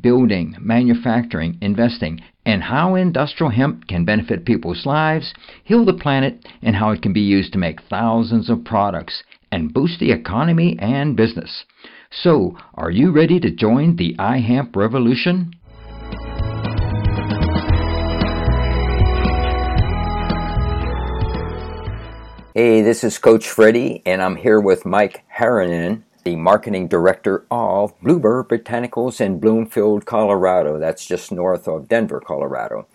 building, manufacturing, investing, and how industrial hemp can benefit people's lives, heal the planet, and how it can be used to make thousands of products and boost the economy and business. So, are you ready to join the iHemp revolution? Hey, this is Coach Freddie, and I'm here with Mike Harinen, the marketing director of Bluebird Botanicals in Bloomfield, Colorado. That's just north of Denver, Colorado.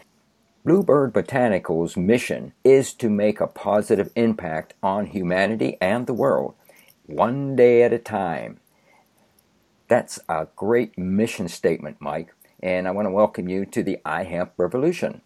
Bluebird Botanicals' mission is to make a positive impact on humanity and the world, one day at a time. That's a great mission statement, Mike, and I want to welcome you to the iHemp Revolution.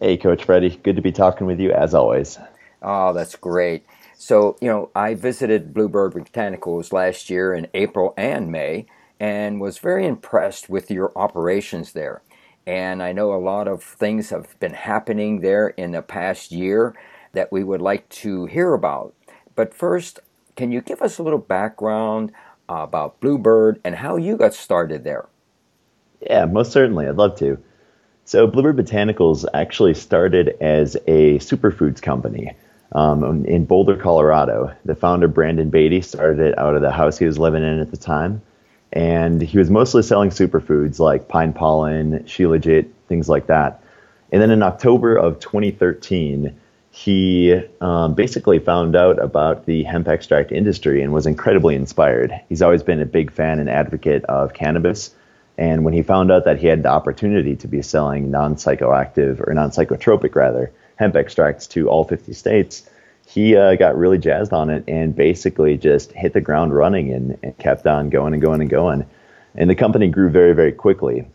Hey, Coach Freddie. Good to be talking with you as always. Oh, that's great. So, you know, I visited Bluebird Botanicals last year in April and May and was very impressed with your operations there. And I know a lot of things have been happening there in the past year that we would like to hear about. But first, can you give us a little background about Bluebird and how you got started there? Yeah, most certainly. I'd love to. So, Bluebird Botanicals actually started as a superfoods company um, in Boulder, Colorado. The founder, Brandon Beatty, started it out of the house he was living in at the time. And he was mostly selling superfoods like pine pollen, shilajit, things like that. And then in October of 2013, he um, basically found out about the hemp extract industry and was incredibly inspired. He's always been a big fan and advocate of cannabis. And when he found out that he had the opportunity to be selling non psychoactive or non psychotropic, rather, hemp extracts to all 50 states, he uh, got really jazzed on it and basically just hit the ground running and, and, kept on going and going and going. And the company grew very, very quickly.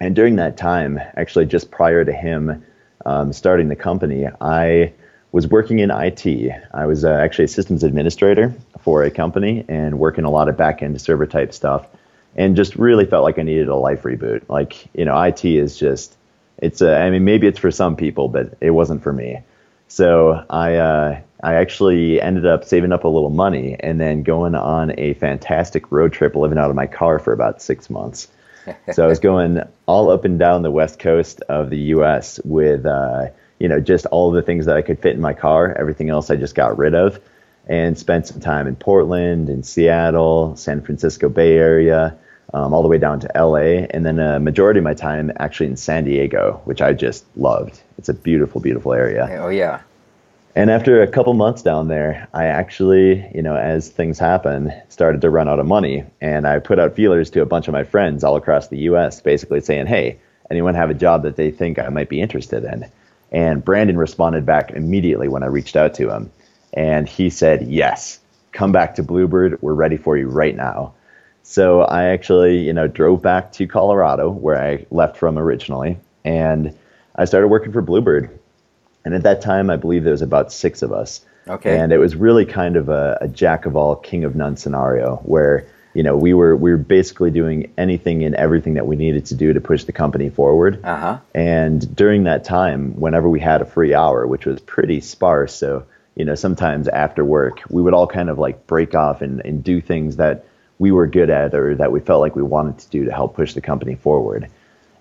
And during that time, actually, just prior to him um, starting the company, I was working in IT. I was uh, actually a systems administrator for a company and working a lot of back end server type stuff and just really felt like I needed a life reboot. Like, you know, IT is just it's I mean maybe it's for some people, but it wasn't for me. So I uh, I actually ended up saving up a little money and then going on a fantastic road trip, living out of my car for about six months. so I was going all up and down the west coast of the U.S. with uh, you know just all the things that I could fit in my car. Everything else I just got rid of, and spent some time in Portland, in Seattle, San Francisco Bay Area, um, all the way down to LA, and then a majority of my time actually in San Diego, which I just loved. It's a beautiful, beautiful area. Oh yeah. And after a couple months down there, I actually, you know, as things happen, started to run out of money, and I put out feelers to a bunch of my friends all across the U.S., basically saying, "Hey, anyone have a job that they think I might be interested in?" And Brandon responded back immediately when I reached out to him, and he said, "Yes, come back to Bluebird. We're ready for you right now." So I actually, you know, drove back to Colorado where I left from originally, and I started working for Bluebird. And at that time, I believe there was about six of us. Okay. And it was really kind of a, a jack of all, king of none scenario where you know we were we were basically doing anything and everything that we needed to do to push the company forward. Uh-huh. And during that time, whenever we had a free hour, which was pretty sparse, so you know sometimes after work, we would all kind of like break off and, and do things that we were good at or that we felt like we wanted to do to help push the company forward.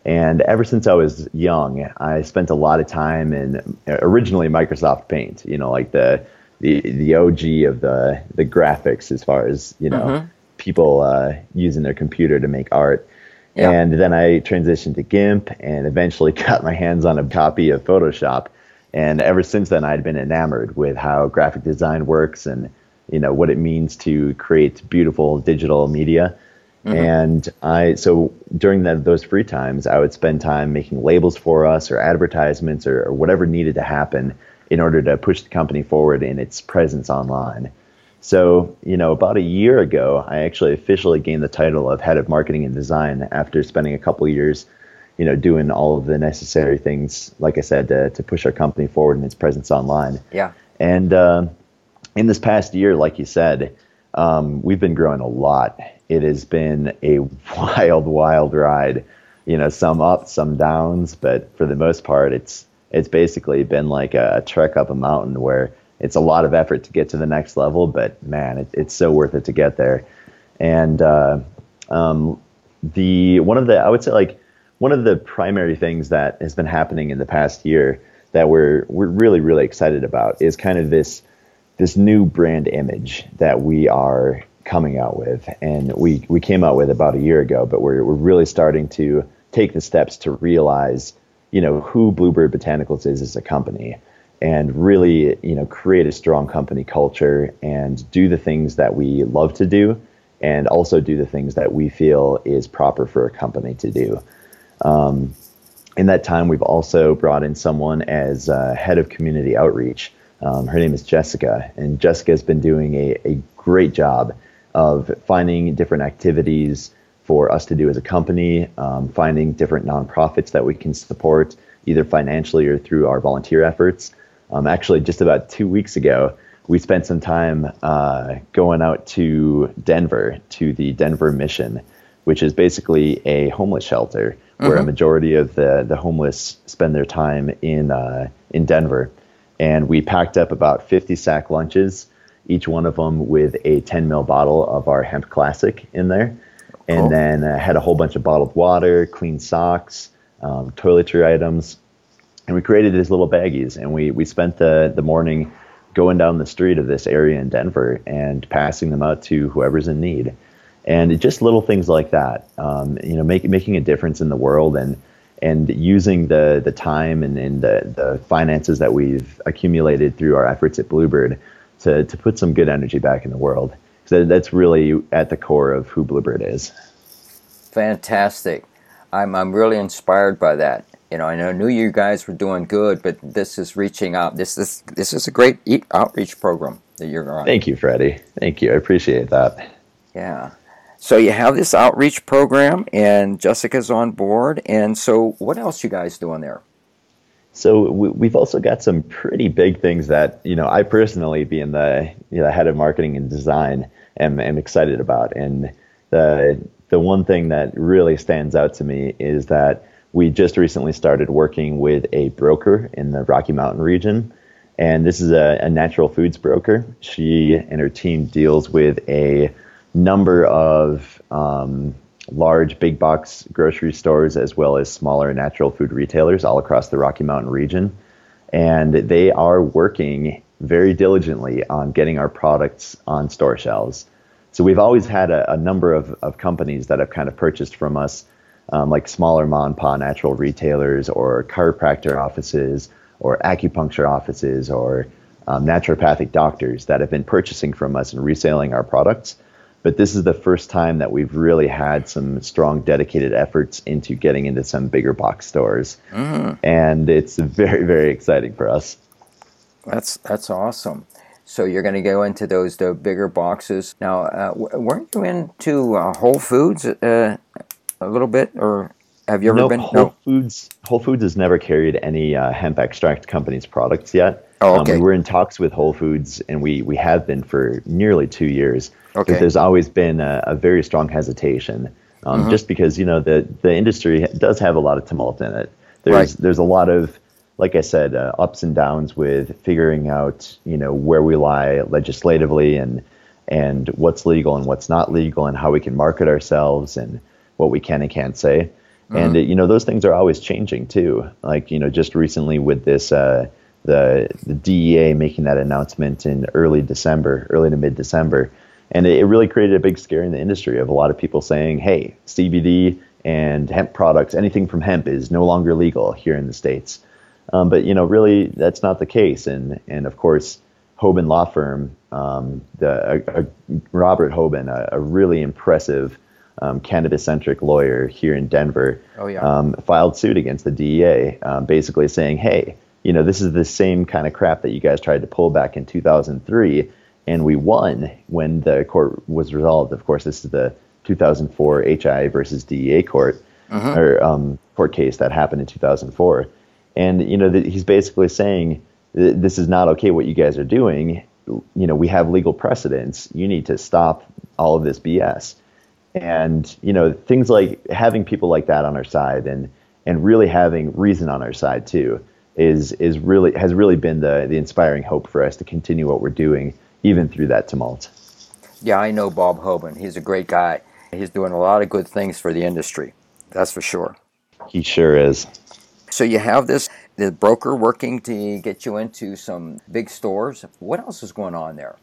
And ever since I was young, I spent a lot of time in originally Microsoft Paint, you know, like the the the OG of the the graphics as far as, you know, mm-hmm. people uh, using their computer to make art. Yeah. And then I transitioned to GIMP and eventually got my hands on a copy of Photoshop. And ever since then, I'd been enamored with how graphic design works and you know what it means to create beautiful digital media. Mm-hmm. And I so during that, those free times, I would spend time making labels for us or advertisements or, or whatever needed to happen in order to push the company forward in its presence online. So, you know, about a year ago, I actually officially gained the title of head of marketing and design after spending a couple years, you know, doing all of the necessary things, like I said, to, to push our company forward in its presence online. Yeah. And uh, in this past year, like you said, um, we've been growing a lot. It has been a wild, wild ride. You know, some ups, some downs, but for the most part, it's it's basically been like a, trek up a mountain where it's a lot of effort to get to the next level, but man, it, it's so worth it to get there. And uh, um, the one of the I would say like one of the primary things that has been happening in the past year that we're we're really really excited about is kind of this this new brand image that we are coming out with, and we we came out with about a year ago, but we're we're really starting to take the steps to realize you know who Bluebird Botanicals is as a company and really you know create a strong company culture and do the things that we love to do and also do the things that we feel is proper for a company to do. Um, in that time we've also brought in someone as uh, head of community outreach um, her name is jessica and jessica has been doing a, a great job of finding different activities for us to do as a company um, finding different nonprofits that we can support either financially or through our volunteer efforts um, actually, just about two weeks ago, we spent some time uh, going out to Denver to the Denver Mission, which is basically a homeless shelter where mm-hmm. a majority of the, the homeless spend their time in uh, in Denver. And we packed up about 50 sack lunches, each one of them with a 10 mil bottle of our hemp classic in there. Cool. And then uh, had a whole bunch of bottled water, clean socks, um, toiletry items, and we created these little baggies and we we spent the the morning going down the street of this area in Denver and passing them out to whoever's in need and just little things like that um, you know make, making a difference in the world and and using the the time and, and the, the finances that we've accumulated through our efforts at Bluebird to, to put some good energy back in the world. So that's really at the core of who Bluebird is. Fantastic. I'm, I'm really inspired by that. You know, I knew you guys were doing good, but this is reaching out. This is this is a great outreach program that you're on. Thank you, Freddie. Thank you. I appreciate that. Yeah. So you have this outreach program, and Jessica's on board. And so, what else you guys doing there? So we've also got some pretty big things that you know I personally, being the you know, head of marketing and design, am, am excited about. And the the one thing that really stands out to me is that we just recently started working with a broker in the Rocky Mountain region. And this is a, a, natural foods broker. She and her team deals with a number of um, large big box grocery stores as well as smaller natural food retailers all across the Rocky Mountain region. And they are working very diligently on getting our products on store shelves. So we've always had a, a number of, of companies that have kind of purchased from us um, like smaller mom and pop natural retailers or chiropractor offices or acupuncture offices or um, naturopathic doctors that have been purchasing from us and reselling our products. But this is the first time that we've really had some strong dedicated efforts into getting into some bigger box stores. Mm-hmm. And it's very, very exciting for us. That's, that's awesome. So you're going to go into those the bigger boxes. Now, uh, weren't you into uh, Whole Foods uh, a little bit, or have you ever no, been? Whole no, Foods. Whole Foods has never carried any uh, hemp extract company's products yet. Oh, okay. Um, we were in talks with Whole Foods, and we we have been for nearly two years. Okay. But there's always been a, a very strong hesitation, um, mm-hmm. just because you know the the industry does have a lot of tumult in it. There's right. there's a lot of like I said, uh, ups and downs with figuring out, you know, where we lie legislatively and and what's legal and what's not legal and how we can market ourselves and what we can and can't say. Mm-hmm. And you know those things are always changing too. Like you know just recently with this uh, the the DEA making that announcement in early December, early to mid December, and it, it really created a big scare in the industry of a lot of people saying, "Hey, CBD and hemp products, anything from hemp is no longer legal here in the states." Um, but you know, really, that's not the case. And and of course, Hoban Law Firm, um, the a, a Robert Hoban, a, a really impressive um, cannabis-centric lawyer here in Denver, oh, yeah. um, filed suit against the DEA, um, basically saying, "Hey, you know, this is the same kind of crap that you guys tried to pull back in 2003, and we won when the court was resolved. Of course, this is the 2004 HI versus DEA court uh-huh. or um, court case that happened in 2004, and you know, the, he's basically saying." This is not okay what you guys are doing, you know, we have legal precedents. You need to stop all of this BS. And, you know, things like having people like that on our side and, and really having reason on our side too is, is really, has really been the, the inspiring hope for us to continue what we're doing even through that tumult. Yeah, I know Bob Hoban. He's a great guy. He's doing a lot of good things for the industry. That's for sure. He sure is. So you have this the broker working to get you into some big stores. What else is going on there?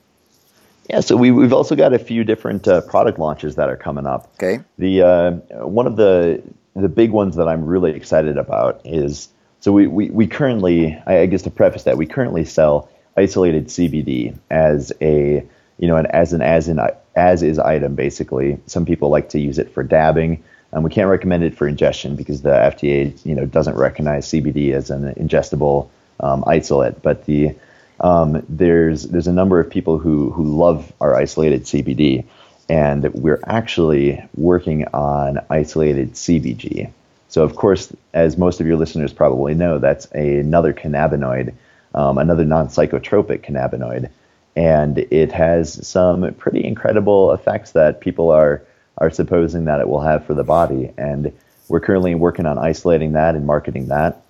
Yeah, so we, we've also got a few different uh, product launches that are coming up. Okay. The uh, one of the the big ones that I'm really excited about is so we, we, we currently I guess to preface that we currently sell isolated CBD as a you know an as an as in as is item basically. Some people like to use it for dabbing. Um, we can't recommend it for ingestion because the FDA, you know, doesn't recognize CBD as an ingestible um, isolate. But the um, there's there's a number of people who who love our isolated CBD, and we're actually working on isolated CBG. So of course, as most of your listeners probably know, that's a, another cannabinoid, um, another non-psychotropic cannabinoid, and it has some pretty incredible effects that people are are supposing that it will have for the body. And we're currently working on isolating that and marketing that.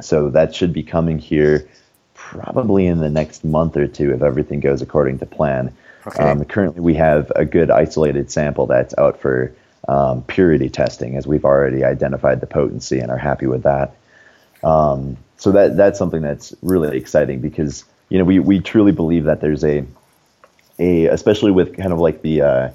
So that should be coming here probably in the next month or two if everything goes according to plan. Okay. Um, currently, we have a good isolated sample that's out for um, purity testing, as we've already identified the potency and are happy with that. Um, so that that's something that's really exciting because you know we, we truly believe that there's a a especially with kind of like the uh,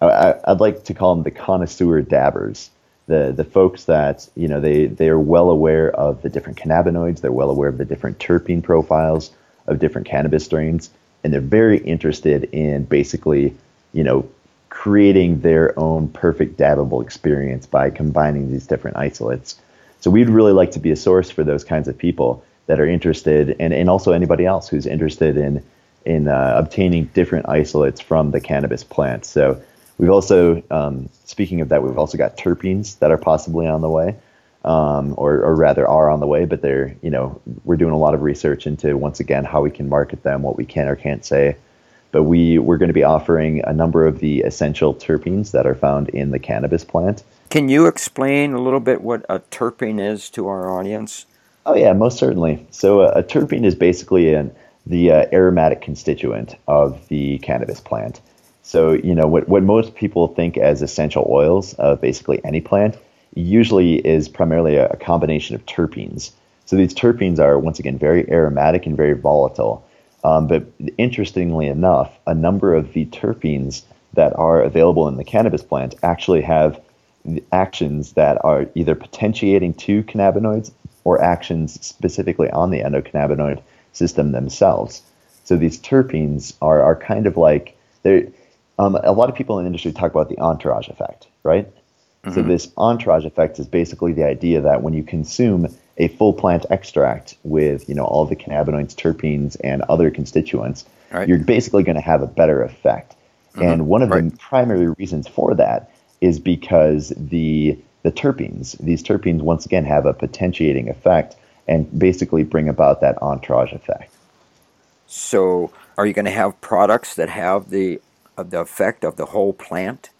I, would like to call them the connoisseur dabbers, the the folks that you know they they are well aware of the different cannabinoids, they're well aware of the different terpene profiles of different cannabis strains, and they're very interested in basically you know creating their own perfect dabbable experience by combining these different isolates. So we'd really like to be a source for those kinds of people that are interested, and, and also anybody else who's interested in in uh, obtaining different isolates from the cannabis plant. So We've also, um, speaking of that, we've also got terpenes that are possibly on the way, um, or, or, rather are on the way. But they're, you know, we're doing a lot of research into once again how we can market them, what we can or can't say. But we we're going to be offering a number of the essential terpenes that are found in the cannabis plant. Can you explain a little bit what a terpene is to our audience? Oh yeah, most certainly. So a, a terpene is basically an the uh, aromatic constituent of the cannabis plant. So, you know, what, what most people think as essential oils of basically any plant usually is primarily a, a combination of terpenes. So these terpenes are, once again, very aromatic and very volatile. Um, but interestingly enough, a number of the terpenes that are available in the cannabis plant actually have actions that are either potentiating to cannabinoids or actions specifically on the endocannabinoid system themselves. So these terpenes are, are kind of like they're um, a lot of people in the industry talk about the entourage effect, right? Mm-hmm. So this entourage effect is basically the idea that when you consume a full plant extract with you know all the cannabinoids, terpenes, and other constituents, right. you're basically going to have a better effect. Mm-hmm. And one of right. the primary reasons for that is because the the terpenes, these terpenes once again have a potentiating effect and basically bring about that entourage effect. So, are you going to have products that have the the effect of the whole plant?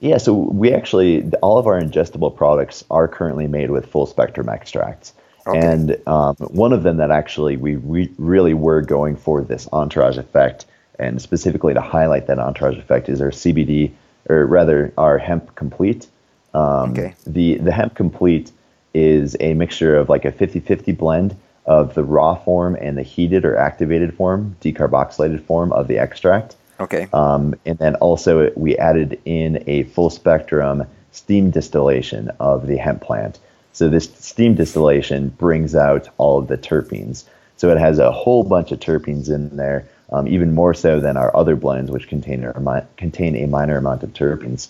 Yeah, so we actually, all of our ingestible products are currently made with full spectrum extracts. Okay. And um, one of them that actually we re- really were going for this entourage effect, and specifically to highlight that entourage effect, is our CBD, or rather our hemp complete. Um, okay. The, the hemp complete is a mixture of like a 50 50 blend of the raw form and the heated or activated form, decarboxylated form of the extract. Okay. Um, and then also we added in a full spectrum steam distillation of the hemp plant. So this steam distillation brings out all of the terpenes. So it has a whole bunch of terpenes in there, um, even more so than our other blends, which contain a, contain a minor amount of terpenes.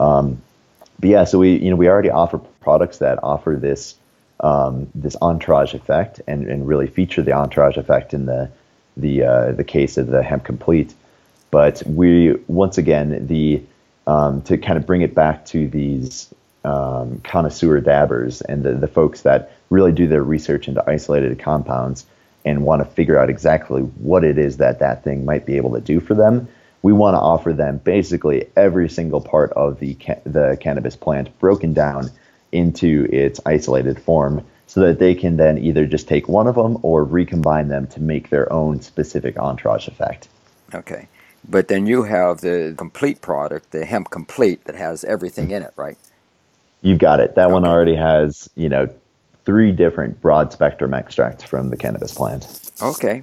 Um, but yeah, so we you know we already offer products that offer this um, this entourage effect and, and really feature the entourage effect in the the uh, the case of the hemp complete. But we once again the um, to kind of bring it back to these um, connoisseur dabbers and the, the folks that really do their research into isolated compounds. and want to figure out exactly what it is that that thing might be able to do for them, we want to offer them basically every single part of the ca- the cannabis plant broken down into its isolated form so that they can then either just take one of them or recombine them to make their own specific entourage effect. Okay. But then you have the complete product, the hemp complete that has everything in it, right? You've got it. That okay. one already has, you know, three different broad spectrum extracts from the cannabis plant. Okay.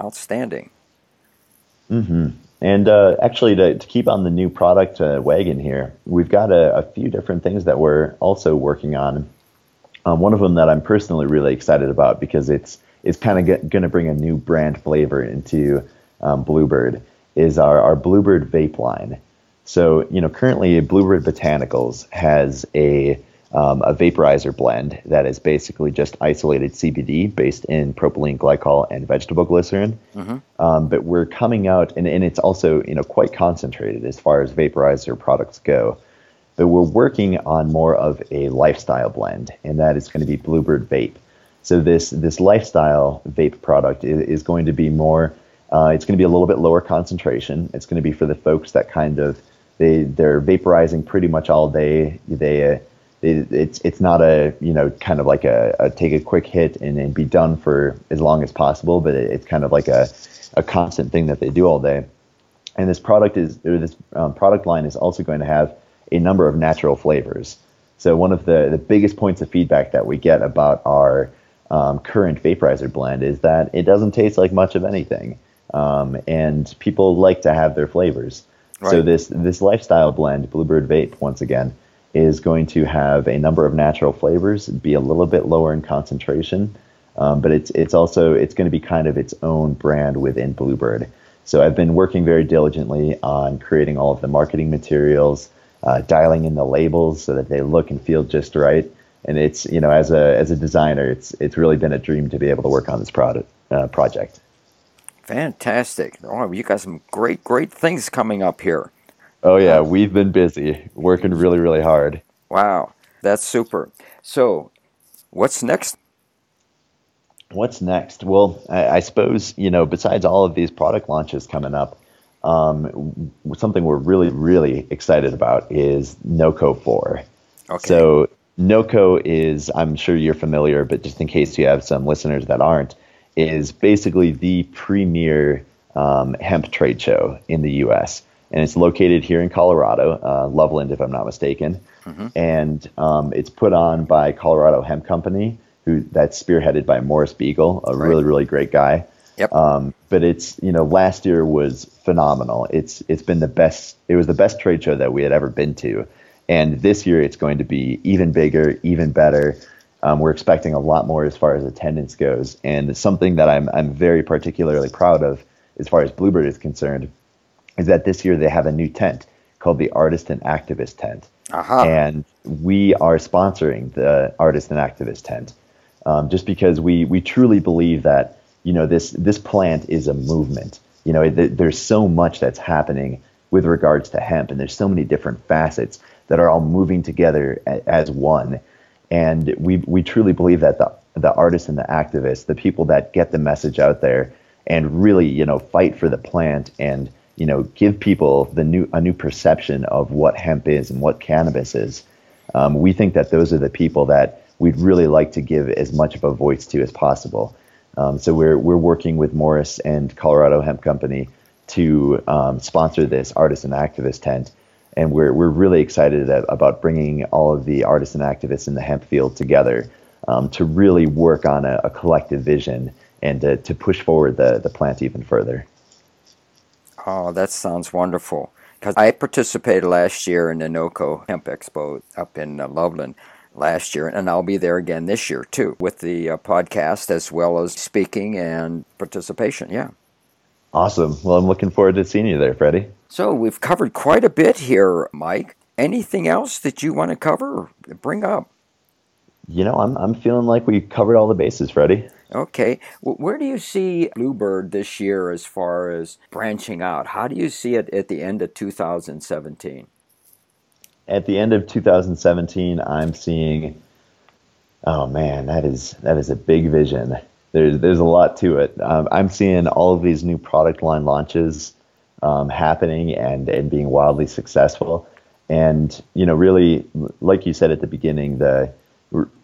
Outstanding. Mm-hmm. And uh, actually, to, to, keep on the new product uh, wagon here, we've got a, a, few different things that we're also working on. Um, one of them that I'm personally really excited about because it's it's kind of going to bring a new brand flavor into um, Bluebird is our, our Bluebird vape line. So, you know, currently Bluebird Botanicals has a um, a vaporizer blend that is basically just isolated CBD based in propylene glycol and vegetable glycerin. Mm-hmm. Um, but we're coming out, and, and it's also you know quite concentrated as far as vaporizer products go. But we're working on more of a lifestyle blend, and that is going to be Bluebird Vape. So this this lifestyle vape product is, is going to be more. Uh, it's going to be a little bit lower concentration. It's going to be for the folks that kind of they they're vaporizing pretty much all day. They uh, it, it's it's not a you know kind of like a, a take a quick hit and, and be done for as long as possible, but it, it's kind of like a a constant thing that they do all day. And this product is this um, product line is also going to have a number of natural flavors. So one of the the biggest points of feedback that we get about our um, current vaporizer blend is that it doesn't taste like much of anything, um, and people like to have their flavors. Right. So this this lifestyle blend, Bluebird Vape, once again is going to have a number of natural flavors, be a little bit lower in concentration, um, but it's it's also it's going to be kind of its own brand within Bluebird. So I've been working very diligently on creating all of the marketing materials, uh, dialing in the labels so that they look and feel just right. And it's you know as a as a designer, it's it's really been a dream to be able to work on this product uh, project. Fantastic! Oh, you got some great great things coming up here. Oh yeah, we've been busy, working really, really hard. Wow, that's super. So, what's next? What's next? Well, I, I suppose you know, besides all of these product launches coming up, um, something we're really, really excited about is NoCo Four. Okay. So NoCo is, I'm sure you're familiar, but just in case you have some listeners that aren't, is basically the premier um, hemp trade show in the U.S and it's located here in Colorado, uh, Loveland, if I'm not mistaken. Mm-hmm. And um, it's put on by Colorado Hemp Company, who that's spearheaded by Morris Beegle, a right. really really great guy. Yep. Um, but it's you know last year was phenomenal. It's it's been the best. It was the best trade show that we had ever been to, and this year it's going to be even bigger, even better. Um, we're expecting a lot more as far as attendance goes, and something that I'm I'm very particularly proud of as far as Bluebird is concerned is that this year they have a new tent called the Artist and Activist Tent. Uh-huh. And we are sponsoring the Artist and Activist Tent um, just because we, we truly believe that, you know, this, this plant is a movement. You know, it, there's so much that's happening with regards to hemp, and there's so many different facets that are all moving together a, as one. And we, we truly believe that the, the artists and the activists, the people that get the message out there and really, you know, fight for the plant and you know, give people the new a new perception of what hemp is and what cannabis is. Um, we think that those are the people that we'd really like to give as much of a voice to as possible. Um, so we're we're working with Morris and Colorado Hemp Company to um, sponsor this artist and activist tent, and we're we're really excited about bringing all of the artists and activists in the hemp field together um, to really work on a, a collective vision and to, to push forward the the plant even further. Oh, that sounds wonderful. Because I participated last year in the NOCO Hemp Expo up in uh, Loveland last year, and I'll be there again this year too with the uh, podcast as well as speaking and participation. Yeah. Awesome. Well, I'm looking forward to seeing you there, Freddie. So we've covered quite a bit here, Mike. Anything else that you want to cover or bring up? You know, I'm I'm feeling like we covered all the bases, Freddie. Okay. Where do you see Bluebird this year as far as branching out? How do you see it at the end of 2017? At the end of 2017, I'm seeing oh man, that is that is a big vision. There's there's a lot to it. Um, I'm seeing all of these new product line launches um, happening and and being wildly successful. And you know, really, like you said at the beginning, the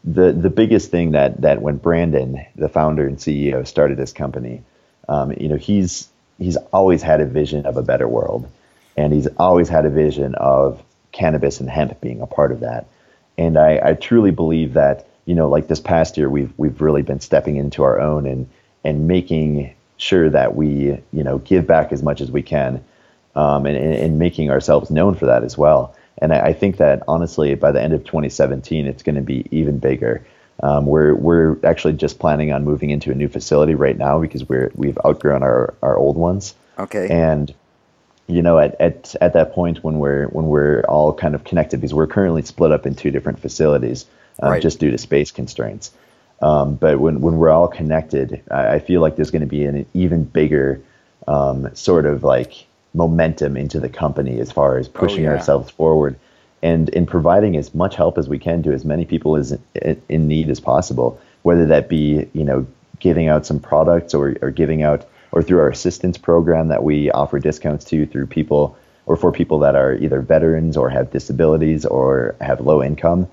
the the biggest thing that that when Brandon, the founder and CEO, started this company, um, you know, he's he's always had a vision of a better world, and he's always had a vision of cannabis and hemp being a part of that. And I, I truly believe that you know, like this past year, we've we've really been stepping into our own and and making sure that we you know give back as much as we can, um, and, and making ourselves known for that as well. And I, I think that honestly, by the end of 2017, it's going to be even bigger. Um, we're we're actually just planning on moving into a new facility right now because we're we've outgrown our, our old ones. Okay. And you know, at, at at that point when we're when we're all kind of connected, because we're currently split up in two different facilities, uh, right. just due to space constraints. Um, but when when we're all connected, I, I feel like there's going to be an even bigger um, sort of like momentum into the company as far as oh, pushing oh, yeah. ourselves forward and in providing as much help as we can to as many people as in need as possible, whether that be you know giving out some products or, or giving out or through our assistance program that we offer discounts to through people or for people that are either veterans or have disabilities or have low income.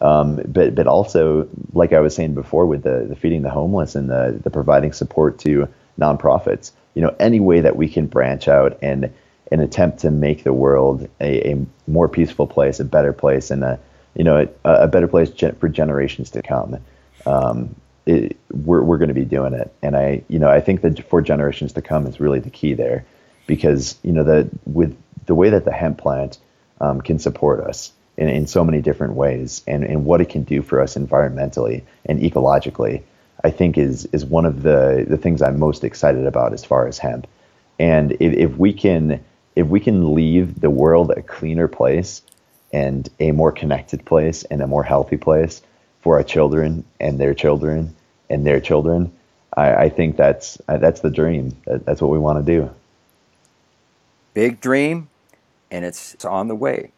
Um, but but also like I was saying before with the, the feeding the homeless and the the providing support to nonprofits you know, any way that we can branch out and and attempt to make the world a, a more peaceful place, a better place, and a you know a, a better place for generations to come. Um, it, we're we're going to be doing it, and I you know I think that for generations to come is really the key there, because you know the with the way that the hemp plant um, can support us in, in so many different ways, and and what it can do for us environmentally and ecologically. I think is is one of the the things I'm most excited about as far as hemp. And if, if we can if we can leave the world a cleaner place and a more connected place and a more healthy place for our children and their children and their children, I, I think that's that's the dream. That, that's what we want to do. Big dream, and it's, it's on the way.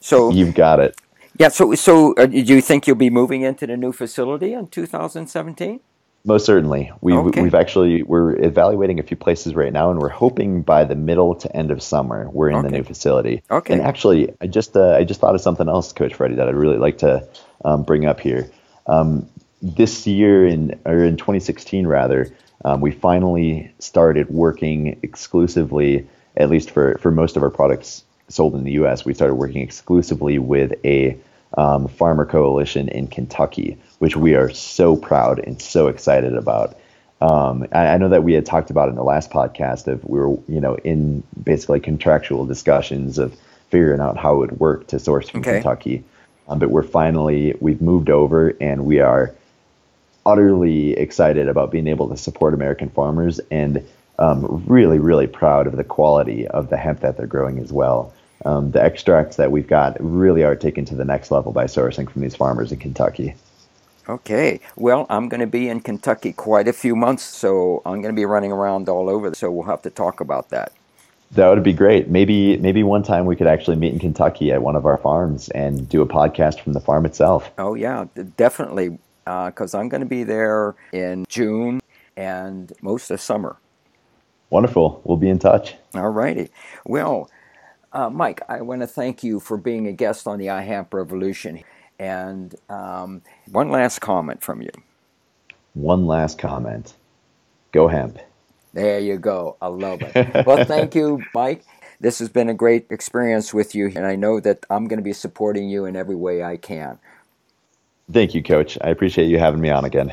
So you've got it. Yeah. So, so uh, do you think you'll be moving into the new facility in 2017? Most certainly. We've, okay. we've actually, we're evaluating a few places right now, and we're hoping by the middle to end of summer, we're in okay. the new facility. Okay. And actually, I just, uh, I just thought of something else, Coach Freddie, that I'd really like to um, bring up here. Um, this year, in, or in 2016 rather, um, we finally started working exclusively, at least for, for most of our products sold in the U.S., we started working exclusively with a um, farmer coalition in Kentucky, which we are so proud and so excited about. Um, I, I, know that we had talked about in the last podcast of we were, you know, in basically contractual discussions of figuring out how it would work to source from okay. Kentucky. Um, but we're finally we've moved over and we are utterly excited about being able to support American farmers and um, really really proud of the quality of the hemp that they're growing as well um, the extracts that we've got really are taken to the next level by sourcing from these farmers in Kentucky. Okay. Well, I'm going to be in Kentucky quite a few months, so I'm going to be running around all over. So we'll have to talk about that. That would be great. Maybe maybe one time we could actually meet in Kentucky at one of our farms and do a podcast from the farm itself. Oh yeah, definitely. Because uh, I'm going to be there in June and most of summer. Wonderful. We'll be in touch. All righty. Well, uh, Mike, I want to thank you for being a guest on the iHemp Revolution. And um, one last comment from you. One last comment. Go hemp. There you go. I love it. well, thank you, Mike. This has been a great experience with you, and I know that I'm going to be supporting you in every way I can. Thank you, Coach. I appreciate you having me on again.